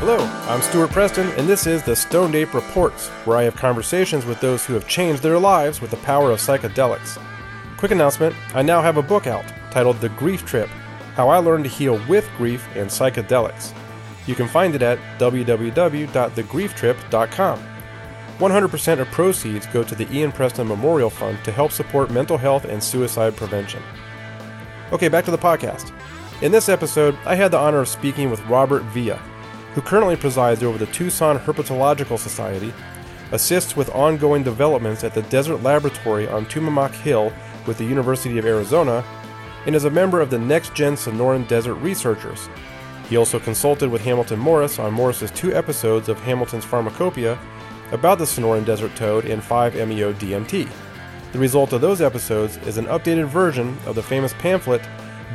Hello, I'm Stuart Preston, and this is the Stoned Ape Reports, where I have conversations with those who have changed their lives with the power of psychedelics. Quick announcement I now have a book out titled The Grief Trip How I Learned to Heal with Grief and Psychedelics. You can find it at www.thegrieftrip.com. 100% of proceeds go to the Ian Preston Memorial Fund to help support mental health and suicide prevention. Okay, back to the podcast. In this episode, I had the honor of speaking with Robert Villa, who currently presides over the Tucson Herpetological Society, assists with ongoing developments at the Desert Laboratory on Tumamoc Hill with the University of Arizona, and is a member of the Next Gen Sonoran Desert Researchers. He also consulted with Hamilton Morris on Morris's two episodes of Hamilton's Pharmacopoeia about the Sonoran Desert Toad and 5-MeO DMT. The result of those episodes is an updated version of the famous pamphlet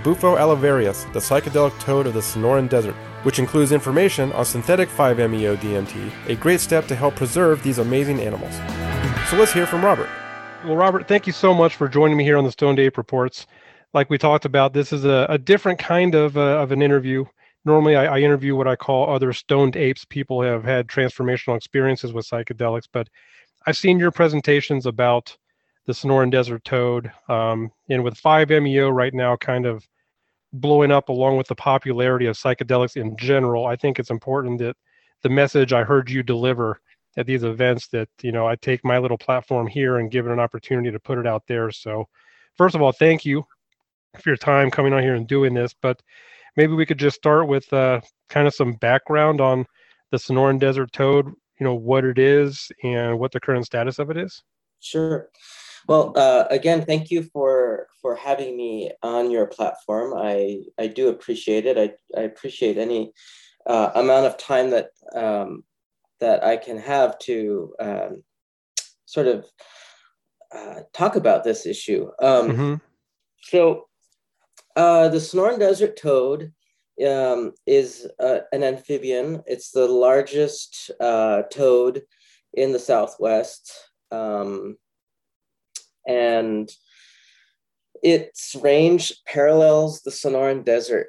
Bufo alivarius, the psychedelic toad of the Sonoran Desert, which includes information on synthetic 5-MeO DMT, a great step to help preserve these amazing animals. So let's hear from Robert. Well, Robert, thank you so much for joining me here on the Stoned Ape Reports. Like we talked about, this is a, a different kind of, uh, of an interview. Normally, I, I, interview what I call other stoned apes, people have had transformational experiences with psychedelics. But I've seen your presentations about the Sonoran Desert Toad, um, and with 5-MeO right now kind of blowing up along with the popularity of psychedelics in general, I think it's important that the message I heard you deliver at these events that you know I take my little platform here and give it an opportunity to put it out there. So, first of all, thank you for your time coming on here and doing this. But maybe we could just start with uh, kind of some background on the Sonoran Desert Toad. You know what it is and what the current status of it is. Sure. Well, uh, again, thank you for for having me on your platform. I I do appreciate it. I I appreciate any uh, amount of time that um, that I can have to um, sort of uh, talk about this issue. Um, mm-hmm. So, uh, the Sonoran Desert toad um, is uh, an amphibian. It's the largest uh, toad in the Southwest. Um, and its range parallels the Sonoran Desert,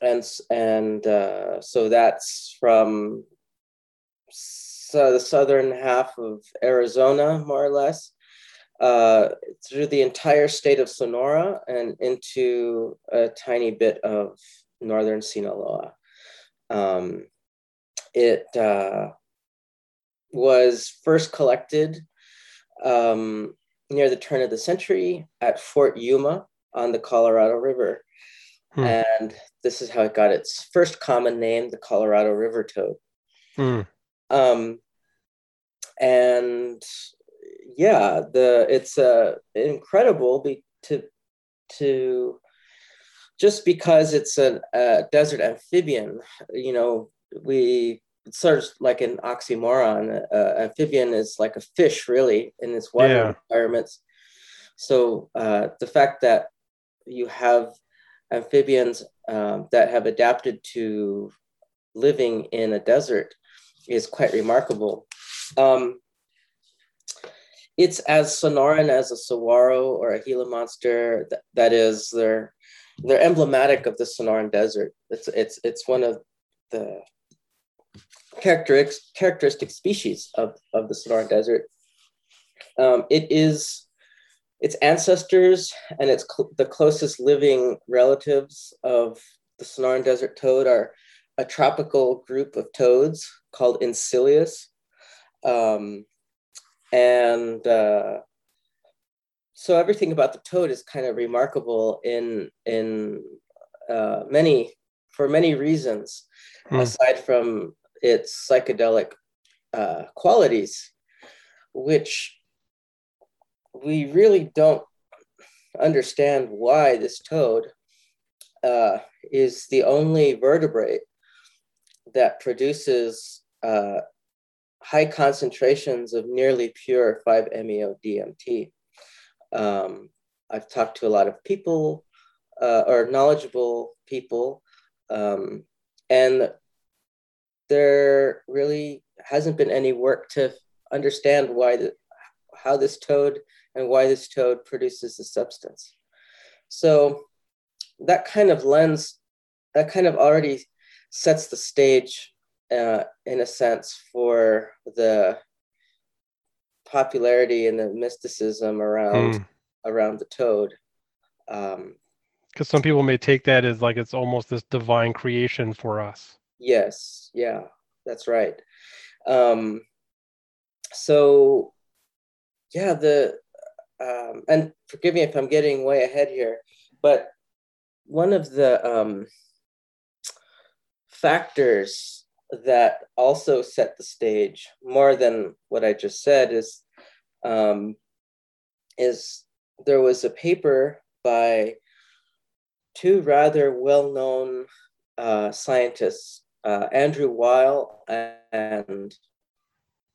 and and uh, so that's from so the southern half of Arizona, more or less, uh, through the entire state of Sonora and into a tiny bit of northern Sinaloa. Um, it uh, was first collected um, near the turn of the century at Fort Yuma on the Colorado River. Hmm. And this is how it got its first common name, the Colorado River toad. Hmm. Um, and yeah, the it's uh, incredible be, to to just because it's a, a desert amphibian. You know, we it's sort of like an oxymoron. Uh, amphibian is like a fish, really, in its water yeah. environments. So uh, the fact that you have amphibians um, that have adapted to living in a desert is quite remarkable. Um, it's as sonoran as a saguaro or a Gila monster. That, that is, they're they're emblematic of the Sonoran Desert. It's it's it's one of the characteristic, characteristic species of, of the Sonoran Desert. Um, it is its ancestors and its cl- the closest living relatives of the Sonoran Desert toad are a tropical group of toads called Incilius. Um, and uh, so everything about the toad is kind of remarkable in in uh, many for many reasons, mm. aside from its psychedelic uh, qualities, which we really don't understand why this toad uh, is the only vertebrate that produces uh, high concentrations of nearly pure 5-MeO DMT. Um, I've talked to a lot of people uh, or knowledgeable people, um, and there really hasn't been any work to understand why the, how this toad and why this toad produces the substance. So that kind of lens, that kind of already sets the stage uh, in a sense, for the popularity and the mysticism around mm. around the toad. Um, because some people may take that as like it's almost this divine creation for us. Yes, yeah, that's right. Um, so, yeah, the um, and forgive me if I'm getting way ahead here, but one of the um, factors that also set the stage more than what I just said is um, is there was a paper by two rather well-known uh, scientists, uh, Andrew Weil and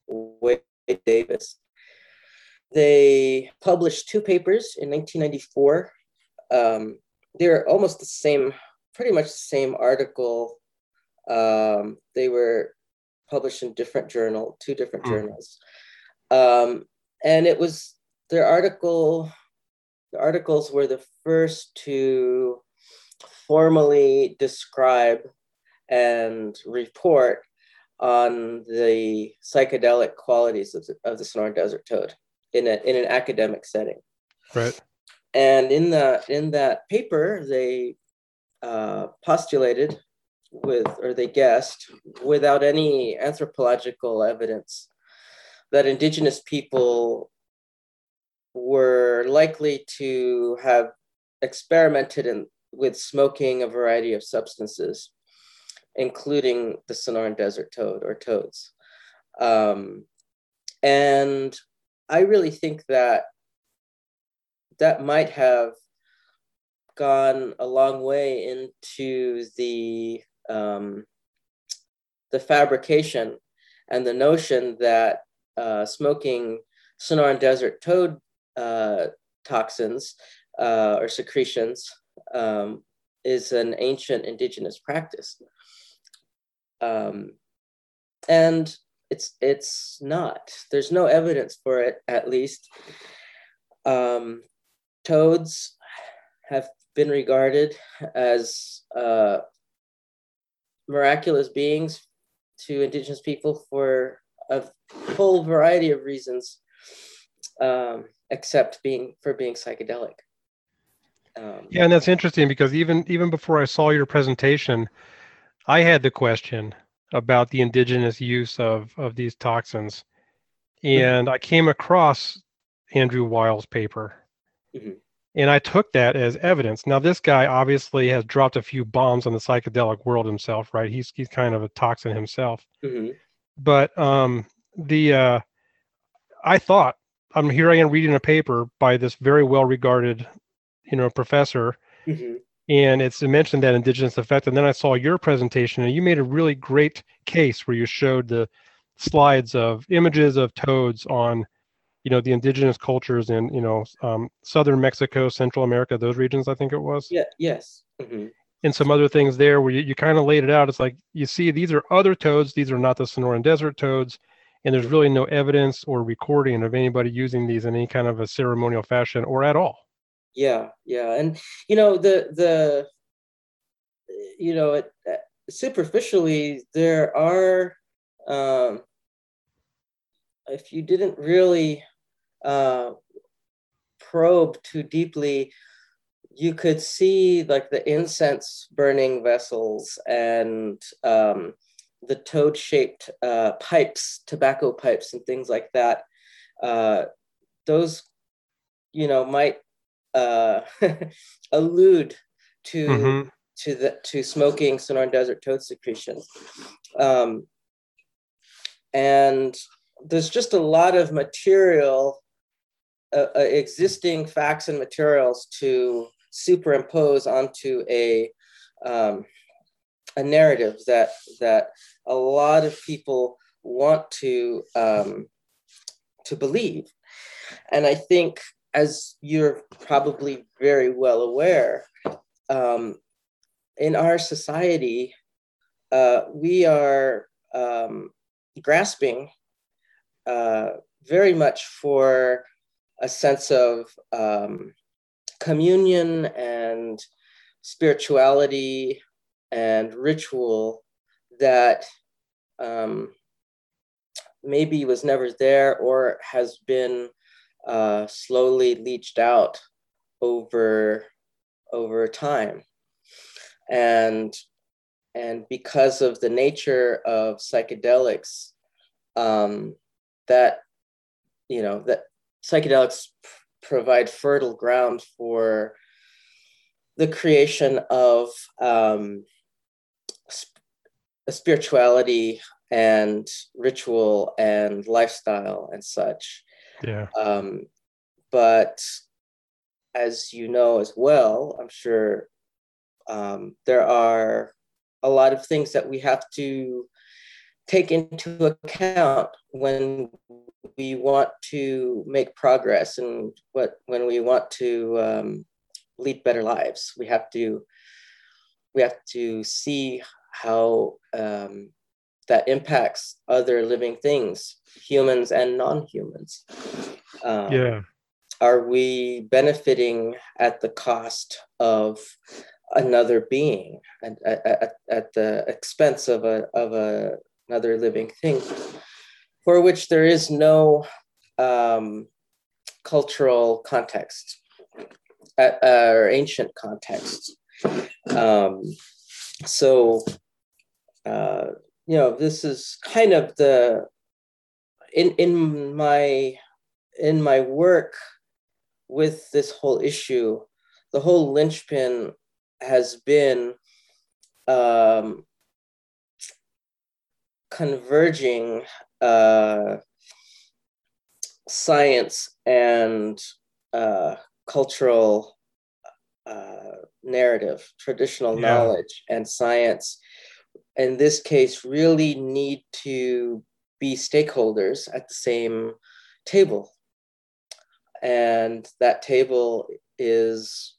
Wade Davis. They published two papers in 1994. Um, they're almost the same, pretty much the same article. Um, they were published in different journal, two different mm. journals. Um, and it was their article, the articles were the first to formally describe and report on the psychedelic qualities of the, of the Sonoran Desert toad in, a, in an academic setting. Right. And in that in that paper, they uh, postulated with, or they guessed, without any anthropological evidence, that indigenous people were likely to have experimented in, with smoking a variety of substances, including the Sonoran desert toad or toads. Um, and I really think that that might have gone a long way into the um, the fabrication and the notion that uh, smoking Sonoran desert toad uh, toxins uh, or secretions um, is an ancient indigenous practice. Um, and it's it's not. There's no evidence for it, at least. Um, toads have been regarded as uh, miraculous beings to indigenous people for a whole variety of reasons, um, except being for being psychedelic. Um, yeah, and that's interesting because even even before I saw your presentation, I had the question about the indigenous use of of these toxins, mm-hmm. and I came across Andrew Weil's paper, mm-hmm. and I took that as evidence. Now, this guy obviously has dropped a few bombs on the psychedelic world himself, right? He's he's kind of a toxin himself, mm-hmm. but um, the uh, I thought I'm here. I am reading a paper by this very well regarded you know professor mm-hmm. And it's mentioned that indigenous effect. And then i saw your presentation and you made a really great case where you showed the slides of images of toads on you know the indigenous cultures in you know um, southern mexico central america those regions i think it was. Yeah yes. Mm-hmm. and some other things there where you, you kind of laid it out. It's like you see these are other toads. These are not the sonoran desert toads. And there's really no evidence or recording of anybody using these in any kind of a ceremonial fashion or at all yeah yeah and you know the the you know it, uh, superficially there are um if you didn't really uh probe too deeply you could see like the incense burning vessels and um the toad shaped uh, pipes tobacco pipes and things like that. Uh, those you know might uh, allude to mm-hmm. to the to smoking Sonoran Desert toad secretions, um, and there's just a lot of material, uh, uh, existing facts and materials to superimpose onto a um, a narrative that that a lot of people want to um, to believe, and I think as you're probably very well aware, um, in our society, uh, we are um, grasping uh, very much for a sense of um, communion and spirituality and ritual that um, maybe was never there or has been uh, slowly leached out over over time and and because of the nature of psychedelics um, that you know that psychedelics provide fertile ground for the creation of um, sp- spirituality and ritual and lifestyle and such. Yeah. Um, but as you know as well, I'm sure um, there are a lot of things that we have to take into account when we want to make progress and what when we want to um, lead better lives we have to we have to see how um, that impacts other living things humans and non-humans um, yeah are we benefiting at the cost of another being at, at, at the expense of a of a, another living thing for which there is no um, cultural context uh, or ancient context. Um, so, uh, you know, this is kind of the in in my in my work with this whole issue, the whole linchpin has been um, converging uh, science and uh, cultural uh, narrative, traditional yeah. knowledge and science, in this case, really need to be stakeholders at the same table. And that table is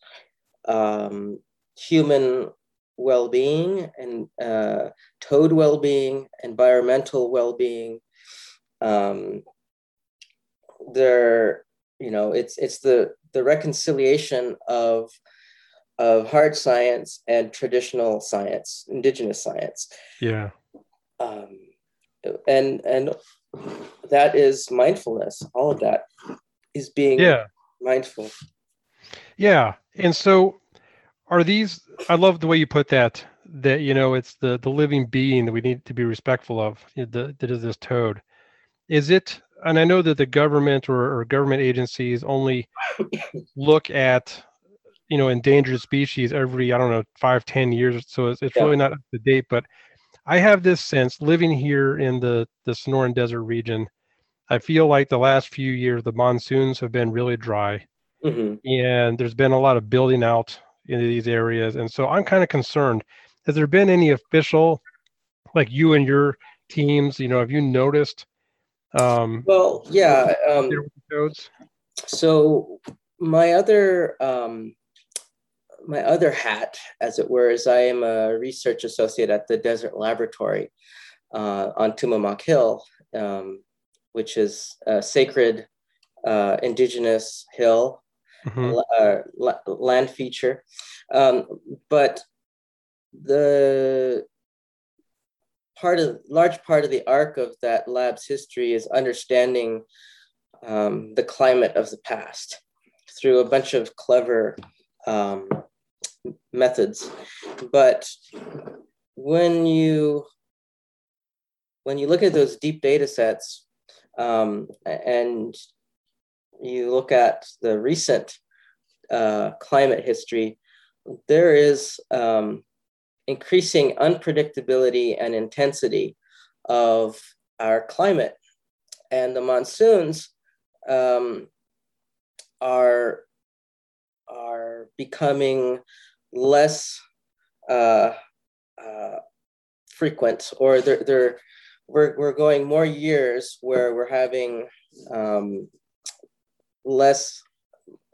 um, human well-being and uh, toad well-being, environmental well-being. Um, there, you know, it's it's the the reconciliation of of hard science and traditional science, indigenous science. Yeah. Um, and and that is mindfulness. All of that is being yeah. mindful. Yeah, and so are these i love the way you put that that you know it's the the living being that we need to be respectful of the, that is this toad is it and i know that the government or, or government agencies only look at you know endangered species every i don't know five ten years so it's, it's yeah. really not up to date but i have this sense living here in the the sonoran desert region i feel like the last few years the monsoons have been really dry mm-hmm. and there's been a lot of building out in these areas. And so I'm kind of concerned. Has there been any official, like you and your teams, you know, have you noticed? Um, well, yeah. Um. So my other, um, my other hat, as it were, is I am a research associate at the Desert Laboratory uh, on Tumamoc Hill, um, which is a sacred uh, indigenous hill mm-hmm. uh, land feature. Um, but the part of large part of the arc of that lab's history is understanding um, the climate of the past through a bunch of clever um, methods. But when you when you look at those deep data sets um, and you look at the recent uh, climate history, there is um, increasing unpredictability and intensity of our climate. And the monsoons um, are, are becoming less uh, uh, frequent, or they're, they're, we're, we're going more years where we're having um, less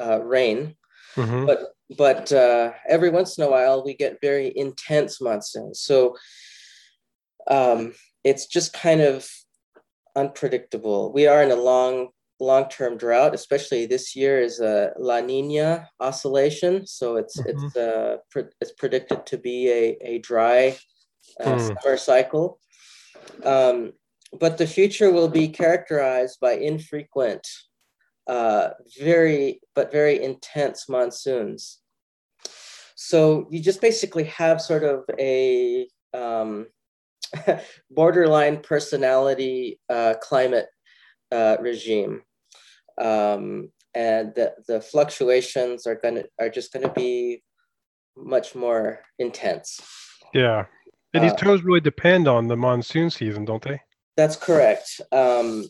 uh, rain, mm-hmm. but but uh, every once in a while we get very intense monsoons. So um, it's just kind of unpredictable. We are in a long long-term drought, especially this year is a La Nina oscillation. So it's mm-hmm. it's uh, pre- it's predicted to be a, a dry uh, mm. summer cycle. Um, but the future will be characterized by infrequent, uh, very, but very intense monsoons. So you just basically have sort of a um, borderline personality uh, climate uh, regime. Um, and the, the fluctuations are gonna are just gonna be much more intense. Yeah. And these uh, toads really depend on the monsoon season, don't they? That's correct. Um,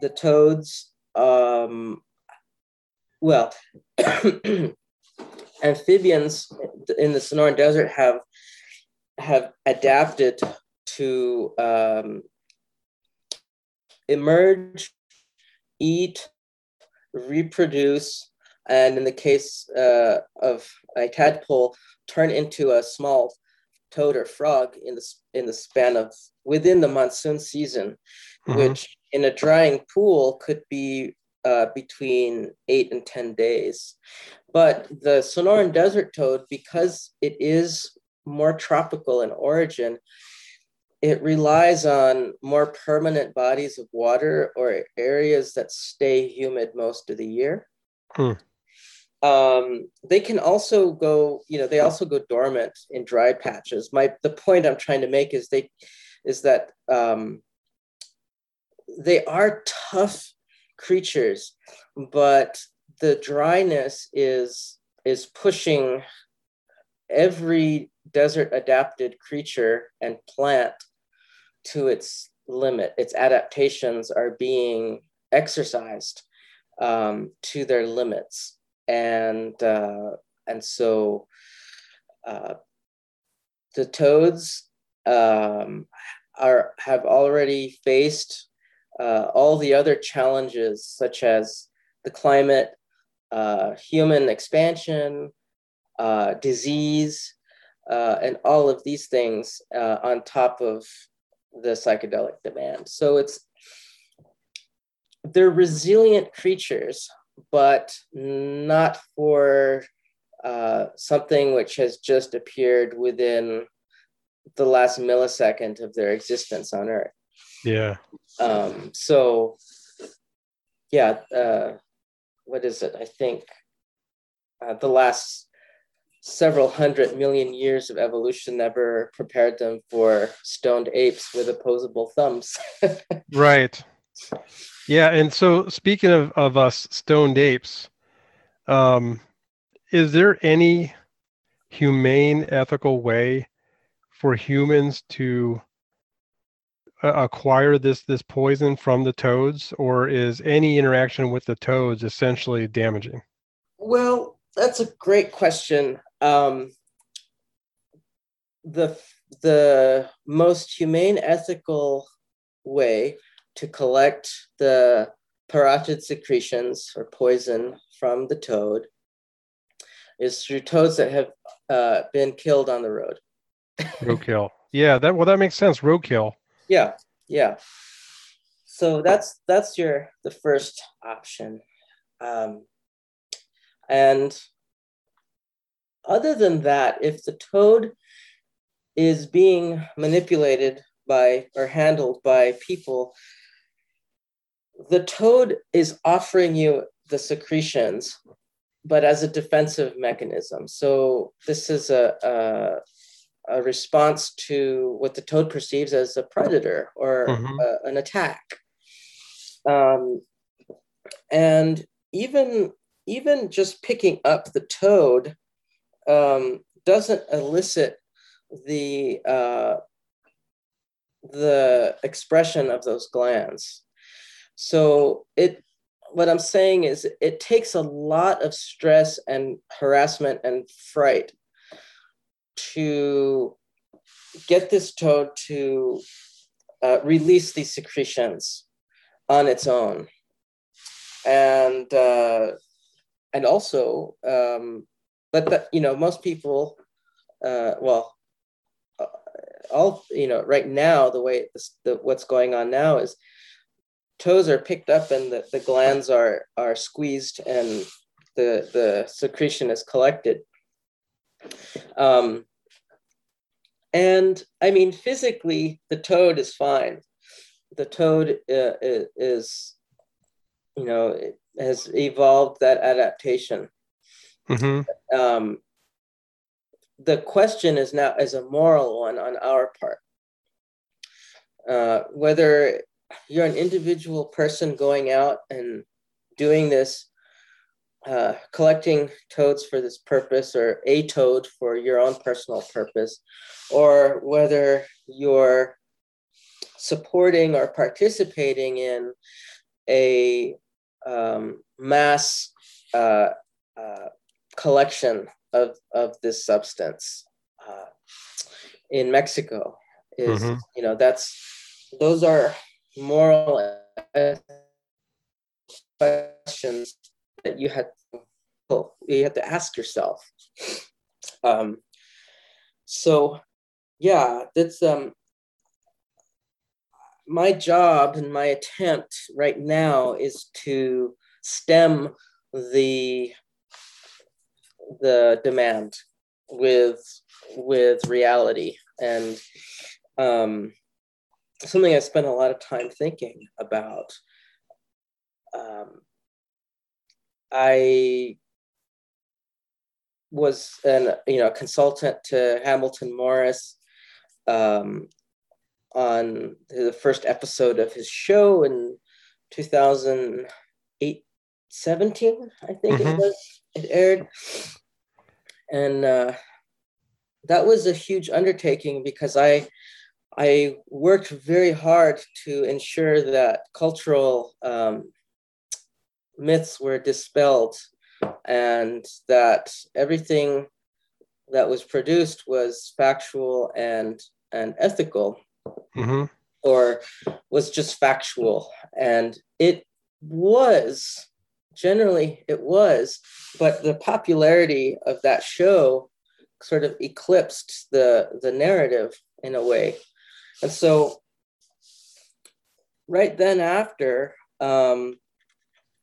the toads, um, well, amphibians in the Sonoran Desert have have adapted to um, emerge, eat, reproduce, and in the case uh, of a tadpole, turn into a small toad or frog in the in the span of within the monsoon season, mm-hmm. which in a drying pool could be uh, between eight and ten days. But the Sonoran desert toad, because it is more tropical in origin, it relies on more permanent bodies of water or areas that stay humid most of the year. Hmm. Um, they can also go, you know, they also go dormant in dry patches. My the point I'm trying to make is they is that um, they are tough creatures, but the dryness is is pushing every desert adapted creature and plant to its limit. Its adaptations are being exercised um, to their limits, and uh, and so uh, the toads um, are have already faced uh, all the other challenges, such as the climate, uh, human expansion, uh, disease, uh, and all of these things on top of the psychedelic demand. So it's they're resilient creatures, but not for uh, something which has just appeared within the last millisecond of their existence on Earth. Yeah. Um, so, yeah, uh, what is it? I think uh, the last several hundred million years of evolution never prepared them for stoned apes with opposable thumbs. right. Yeah, and so speaking of of us stoned apes, um, is there any humane, ethical way for humans to uh, acquire this this poison from the toads, or is any interaction with the toads essentially damaging? Well, that's a great question um, the the most humane ethical way to collect the parotid secretions or poison from the toad is through toads that have uh, been killed on the road. roadkill. Yeah, that well that makes sense. Roadkill. Yeah, yeah. So that's that's your the first option, um, and other than that, if the toad is being manipulated by or handled by people, the toad is offering you the secretions, but as a defensive mechanism. So this is a, a, a response to what the toad perceives as a predator or mm-hmm. a, an attack. Um, and even even just picking up the toad um, doesn't elicit the uh, the expression of those glands. So it what I'm saying is it takes a lot of stress and harassment and fright to get this toad to uh, release these secretions on its own. And uh, and also um, but the, you know most people uh, well uh, all you know right now the way the, what's going on now is toes are picked up and the, the glands are are squeezed and the the secretion is collected um, and I mean, physically, the toad is fine. The toad uh, is, you know, has evolved that adaptation. Mm-hmm. Um, the question is now is a moral one on our part. Uh, whether you're an individual person going out and doing this, uh, collecting toads for this purpose, or a toad for your own personal purpose, or whether you're supporting or participating in a um, mass uh, uh, collection of, of this substance uh, in Mexico is, mm-hmm. you know, that's, those are moral questions that you had, you have to ask yourself. Um, so yeah, that's, um, my job and my attempt right now is to stem the the demand with with reality and um, something I spent a lot of time thinking about. Um, I was an you know consultant to Hamilton Morris um, on the first episode of his show in 2008 17 i think mm-hmm. it was it aired and uh, that was a huge undertaking because i i worked very hard to ensure that cultural um, myths were dispelled and that everything that was produced was factual and and ethical mm-hmm. or was just factual. And it was generally it was, but the popularity of that show sort of eclipsed the the narrative in a way. And so right then after um,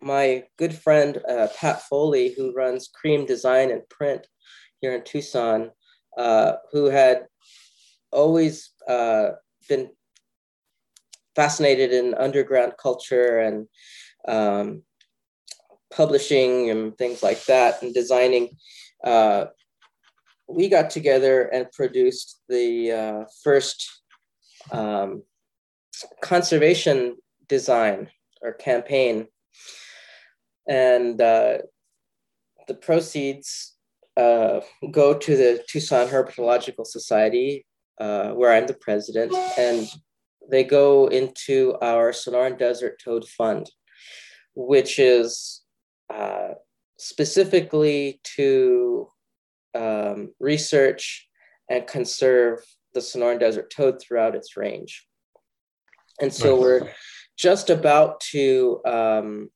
my good friend uh, Pat Foley, who runs Cream Design and Print here in Tucson, uh, who had always uh, been fascinated in underground culture and um, publishing and things like that and designing. Uh, we got together and produced the uh, first um, conservation design or campaign. And uh, the proceeds uh, go to the Tucson Herpetological Society uh, where I'm the president, and they go into our Sonoran Desert Toad Fund, which is uh, specifically to um, research and conserve the Sonoran Desert toad throughout its range. And so we're just about to um,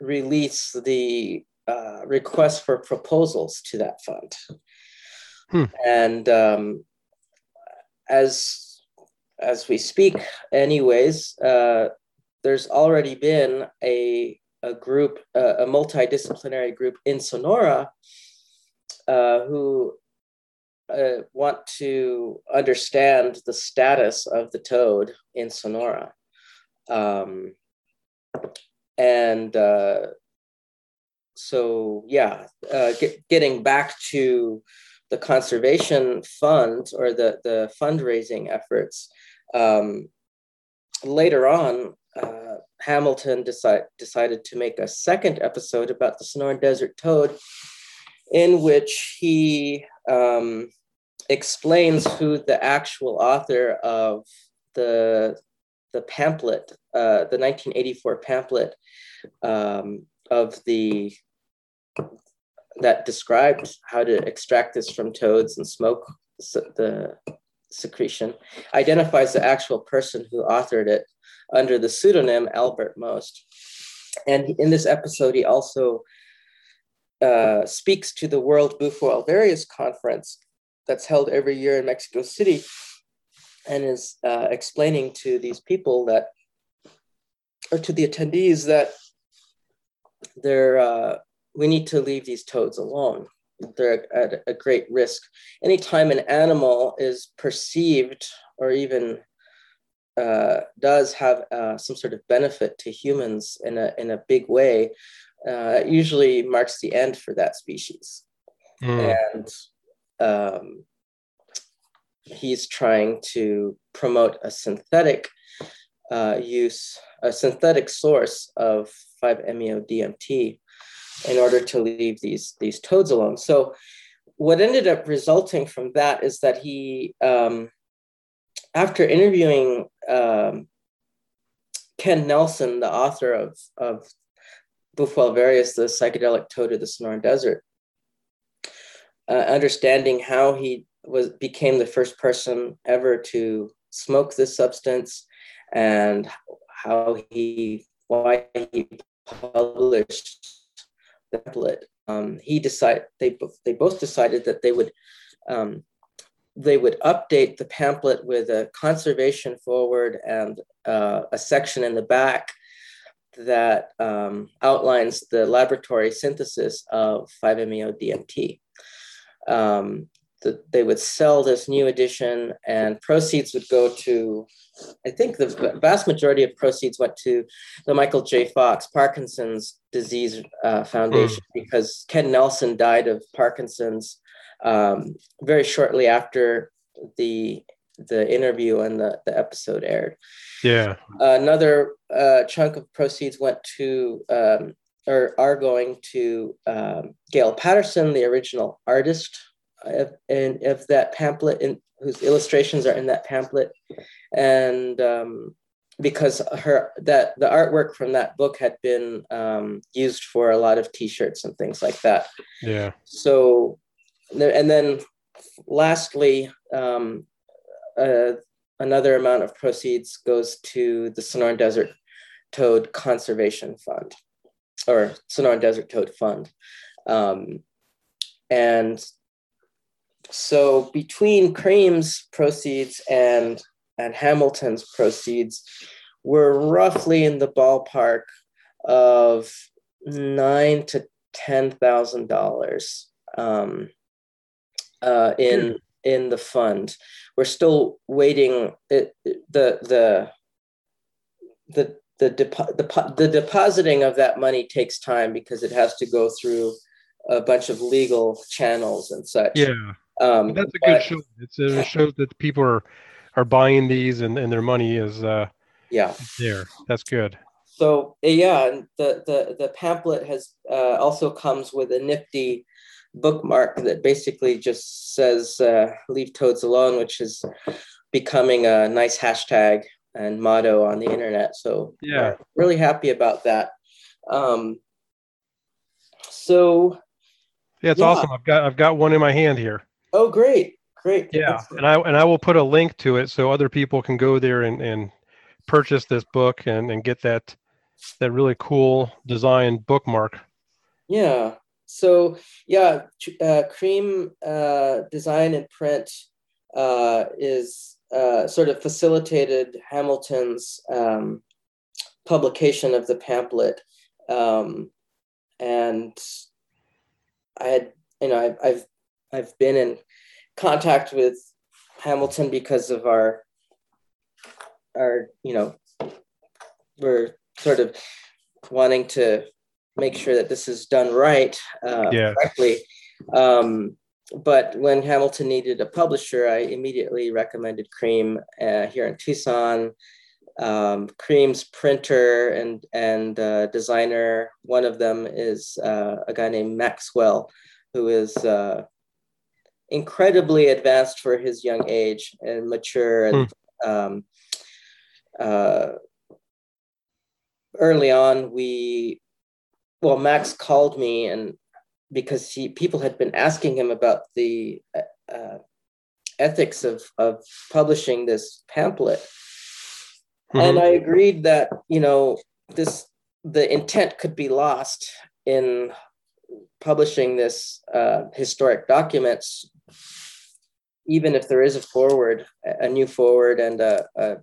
release the uh, request for proposals to that fund. Hmm. And um, as as we speak, anyways, uh, there's already been a a group, uh, a multidisciplinary group in Sonora, uh, who uh, want to understand the status of the toad in Sonora, um, and uh, so yeah, uh, get, getting back to the conservation fund or the, the fundraising efforts, um, later on, uh, Hamilton decide, decided to make a second episode about the Sonoran Desert toad, in which he um, explains who the actual author of the the pamphlet, uh, the 1984 pamphlet um, of the that described how to extract this from toads and smoke the secretion identifies the actual person who authored it under the pseudonym Albert Most. And in this episode, he also uh, speaks to the World Bufo alvarius conference that's held every year in Mexico City and is uh, explaining to these people that, or to the attendees, that they're uh, we need to leave these toads alone. They're at a great risk. Anytime an animal is perceived or even uh, does have uh, some sort of benefit to humans in a, in a big way, uh, usually marks the end for that species. Mm. And um, he's trying to promote a synthetic uh, use, a synthetic source of 5-MeO-DMT in order to leave these, these toads alone. So what ended up resulting from that is that he, um, after interviewing um, Ken Nelson, the author of, of Bufo alvarius, the psychedelic toad of the Sonoran Desert, uh, understanding how he was became the first person ever to smoke this substance and how he why he published pamphlet. Um, he decided they they both decided that they would um, they would update the pamphlet with a conservation forward and uh, a section in the back that um, outlines the laboratory synthesis of 5-MeO-DMT. Um, the, they would sell this new edition and proceeds would go to i think the vast majority of proceeds went to the michael j. Fox parkinson's disease uh, foundation mm. because ken nelson died of parkinson's um, very shortly after the the interview and the, the episode aired. Yeah. Another uh, chunk of proceeds went to um, or are going to um, gail patterson the original artist of, and of that pamphlet in whose illustrations are in that pamphlet. And um, because her that the artwork from that book had been um, used for a lot of t-shirts and things like that. Yeah. So and then lastly um, uh, another amount of proceeds goes to the sonoran desert toad conservation fund or sonoran desert toad fund. Um, and so between Cream's proceeds and and Hamilton's proceeds, we're roughly in the ballpark of nine to ten thousand um, dollars uh, in in the fund. We're still waiting. It, the the the the, depo- the the depositing of that money takes time because it has to go through a bunch of legal channels and such. Yeah. Um, that's a good show. It's, it shows that people are are buying these and, and their money is uh, yeah there. That's good. So uh, yeah, the the the pamphlet has uh, also comes with a nifty bookmark that basically just says uh, "Leave toads alone," which is becoming a nice hashtag and motto on the internet. So yeah, really happy about that. Um, so yeah, it's yeah. awesome. I've got I've got one in my hand here. Oh, great, great. Yeah, and I and I will put a link to it so other people can go there and and purchase this book and and get that that really cool design bookmark. Yeah. So yeah, uh, Cream uh, Design and Print uh, is uh, sort of facilitated Hamilton's um, publication of the pamphlet, um, and I had you know I've, I've I've been in contact with Hamilton because of our our you know we're sort of wanting to make sure that this is done right uh, yeah. correctly. Um, but when Hamilton needed a publisher, I immediately recommended Cream uh, here in Tucson. Um, Cream's printer and and uh, designer, one of them is uh, a guy named Maxwell, who is uh, incredibly advanced for his young age and mature and mm. um, uh, early on we well max called me and because he people had been asking him about the uh, ethics of of publishing this pamphlet mm-hmm. and i agreed that you know this the intent could be lost in publishing this uh, historic documents even if there is a forward, a new forward and a, a,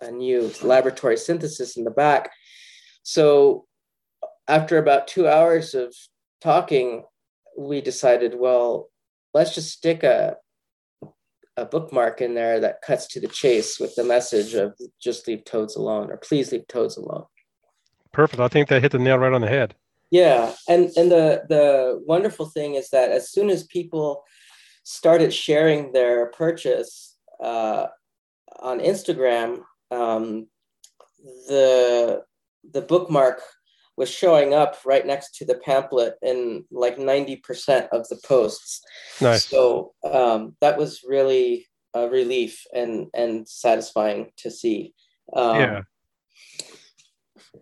a new laboratory synthesis in the back. So after about two hours of talking, we decided, well, let's just stick a a bookmark in there that cuts to the chase with the message of just leave toads alone or please leave toads alone. Perfect. I think that hit the nail right on the head. Yeah, and and the the wonderful thing is that as soon as people started sharing their purchase uh, on Instagram, um, the the bookmark was showing up right next to the pamphlet in like 90% of the posts. Nice. So um, that was really a relief and, and satisfying to see. Um, yeah.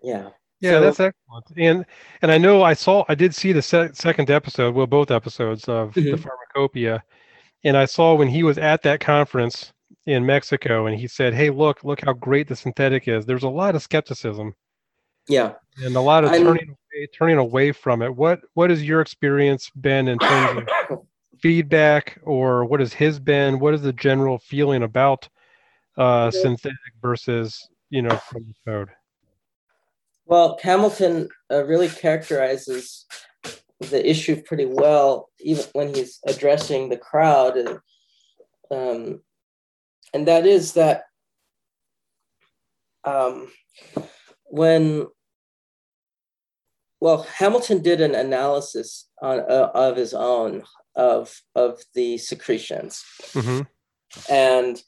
Yeah. Yeah, So- that's excellent. And and I know I saw I did see the se- second episode, well, both episodes of the Mhm. Pharmacopoeia, and I saw when he was at that conference in Mexico, and he said, "Hey, look, look how great the synthetic is." There's a lot of skepticism Yeah. and a lot of I'm- turning away, turning away from it. What what has your experience been in terms of feedback, or what has his been? What is the general feeling about uh, synthetic versus you know from the code? Well, Hamilton uh, really characterizes the issue pretty well, even when he's addressing the crowd, and um, and that is that um, when well, Hamilton did an analysis on uh, of his own of of the secretions, hmm and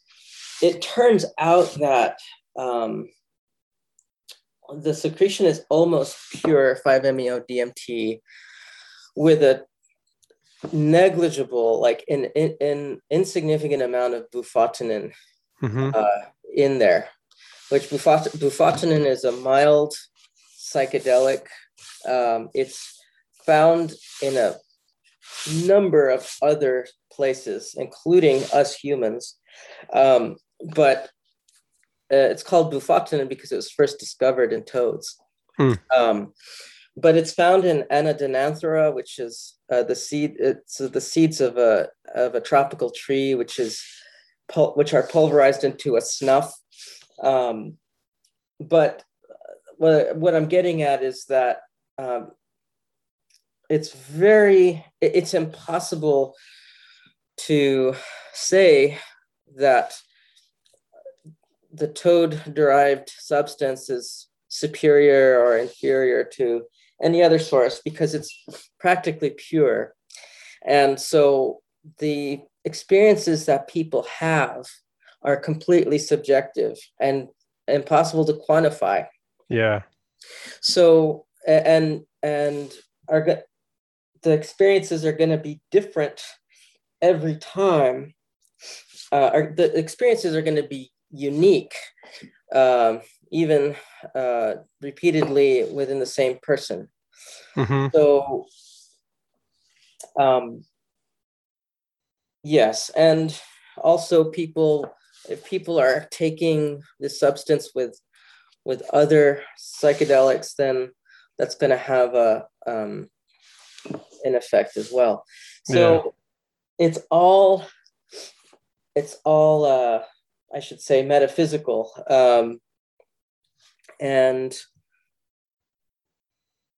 it turns out that um, the secretion is almost pure 5-MeO DMT with a negligible, like an in, in, insignificant amount of bufotenin hmm uh, in there, which bufot- bufotenin is a mild psychedelic. Um, it's found in a number of other places, including us humans. Um, but uh, it's called bufotenin because it was first discovered in toads. Hmm. Um, but it's found in Anadenanthera, which is uh, the seed. It's the seeds of a of a tropical tree, which is pul- which are pulverized into a snuff. Um, but what, what I'm getting at is that um, it's very, it- it's impossible to say that the toad derived substance is superior or inferior to any other source because it's practically pure. And so the experiences that people have are completely subjective and impossible to quantify. Yeah. So and and are the experiences are going to be different every time. Uh, are, the experiences are going to be unique, um, even uh, repeatedly within the same person. hmm So, um, yes, and also people, if people are taking this substance with with other psychedelics, then that's going to have a um, an effect as well. So it's all it's all uh, I should say metaphysical, um, and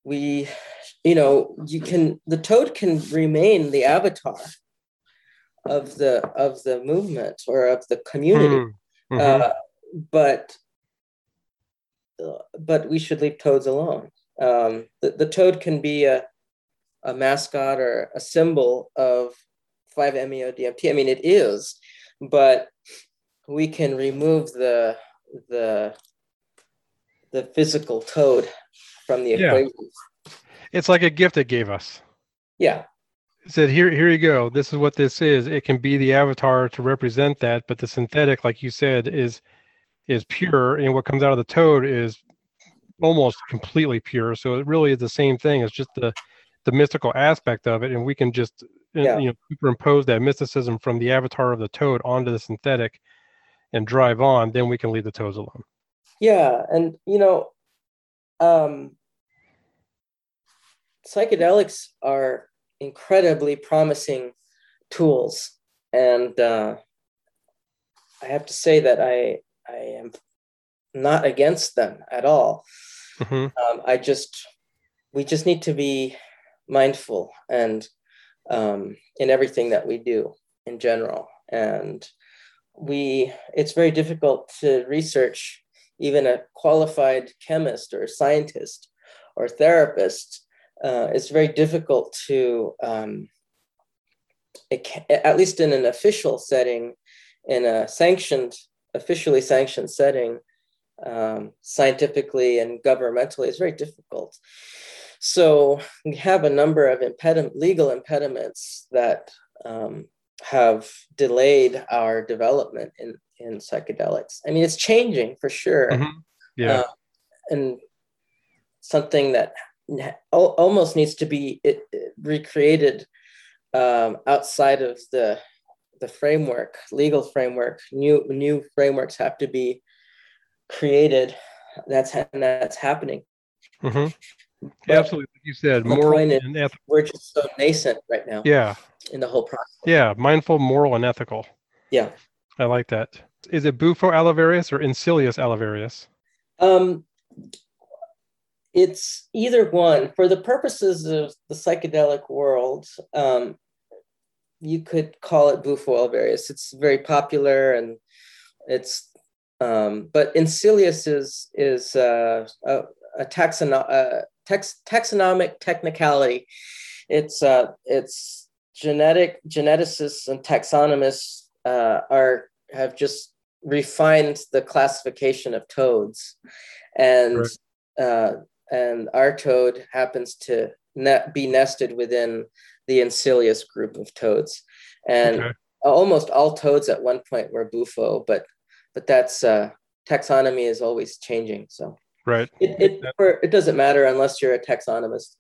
we you know you can the toad can remain the avatar of the of the movement or of the community. Mhm. uh, but uh, but we should leave toads alone. Um, the, the toad can be a, a mascot or a symbol of 5-meo dmt i mean it is but we can remove the the the physical toad from the Yeah. equation It's like a gift it gave us. yeah It said, "Here, here you go. This is what this is. It can be the avatar to represent that, but the synthetic, like you said, is is pure, and what comes out of the toad is almost completely pure. So it really is the same thing. It's just the the mystical aspect of it, and we can just uh, Yeah. you know superimpose that mysticism from the avatar of the toad onto the synthetic, and drive on. Then we can leave the toes alone. Yeah, and you know, um, psychedelics are incredibly promising tools, and uh, I have to say that I I am not against them at all. hmm Um, I just we just need to be mindful and um, in everything that we do in general. And we, it's very difficult to research even a qualified chemist or scientist or therapist. Uh, it's very difficult to, um, at least in an official setting, in a sanctioned, officially sanctioned setting, um, scientifically and governmentally, it's very difficult. So we have a number of impediment, legal impediments that um, have delayed our development in, in psychedelics. I mean, it's changing for sure. Mm-hmm. Yeah. Uh, and something that almost needs to be it, it recreated um, outside of the the framework, legal framework. New new frameworks have to be created. That's and that's happening. Mm-hmm. Absolutely, like you said, moral and ethical. We're just so nascent right now. Yeah. In the whole process. Yeah, mindful, moral, and ethical. Yeah. I like that. Is it Bufo alivarius or Incilius alivarius? Um, it's either one. For the purposes of the psychedelic world, um, you could call it Bufo alivarius. It's very popular and it's um, but Incilius is is uh, a, a taxono- uh, tex- taxonomic technicality. It's uh, it's genetic geneticists and taxonomists uh, are have just refined the classification of toads, and right. uh, and our toad happens to ne- be nested within the Incilius group of toads, and okay. almost all toads at one point were bufo, but but that's uh, taxonomy is always changing. So right, it it, for, it doesn't matter unless you're a taxonomist.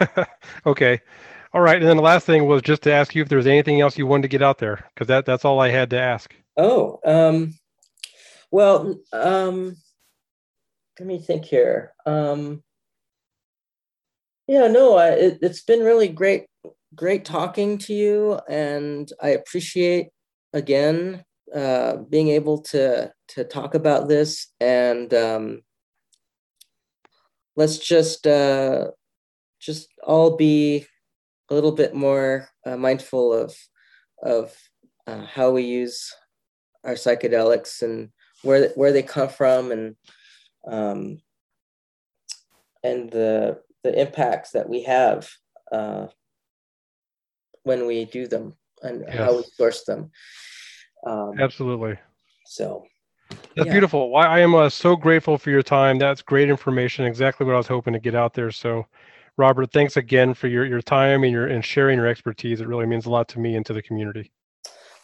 okay. All right, and then the last thing was just to ask you if there was anything else you wanted to get out there, because that that's all I had to ask. Oh, um, well, um, let me think here. Um, yeah, no, I, it, it's been really great, great talking to you, and I appreciate again uh, being able to to talk about this. And um, let's just uh, just all be a little bit more uh, mindful of of uh, how we use our psychedelics and where where they come from and um, and the the impacts that we have uh, when we do them and yes. how we source them. Um, Absolutely. So that's yeah. beautiful. Well, I am uh, so grateful for your time. That's great information. Exactly what I was hoping to get out there. So, Robert, thanks again for your, your time and your and sharing your expertise. It really means a lot to me and to the community.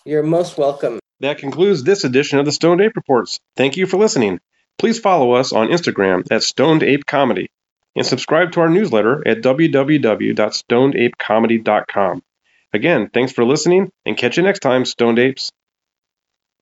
You're most welcome. That concludes this edition of the Stoned Ape Reports. Thank you for listening. Please follow us on Instagram at Stoned Ape Comedy and subscribe to our newsletter at www.stonedapecomedy.com. Again, thanks for listening and catch you next time, Stoned Apes.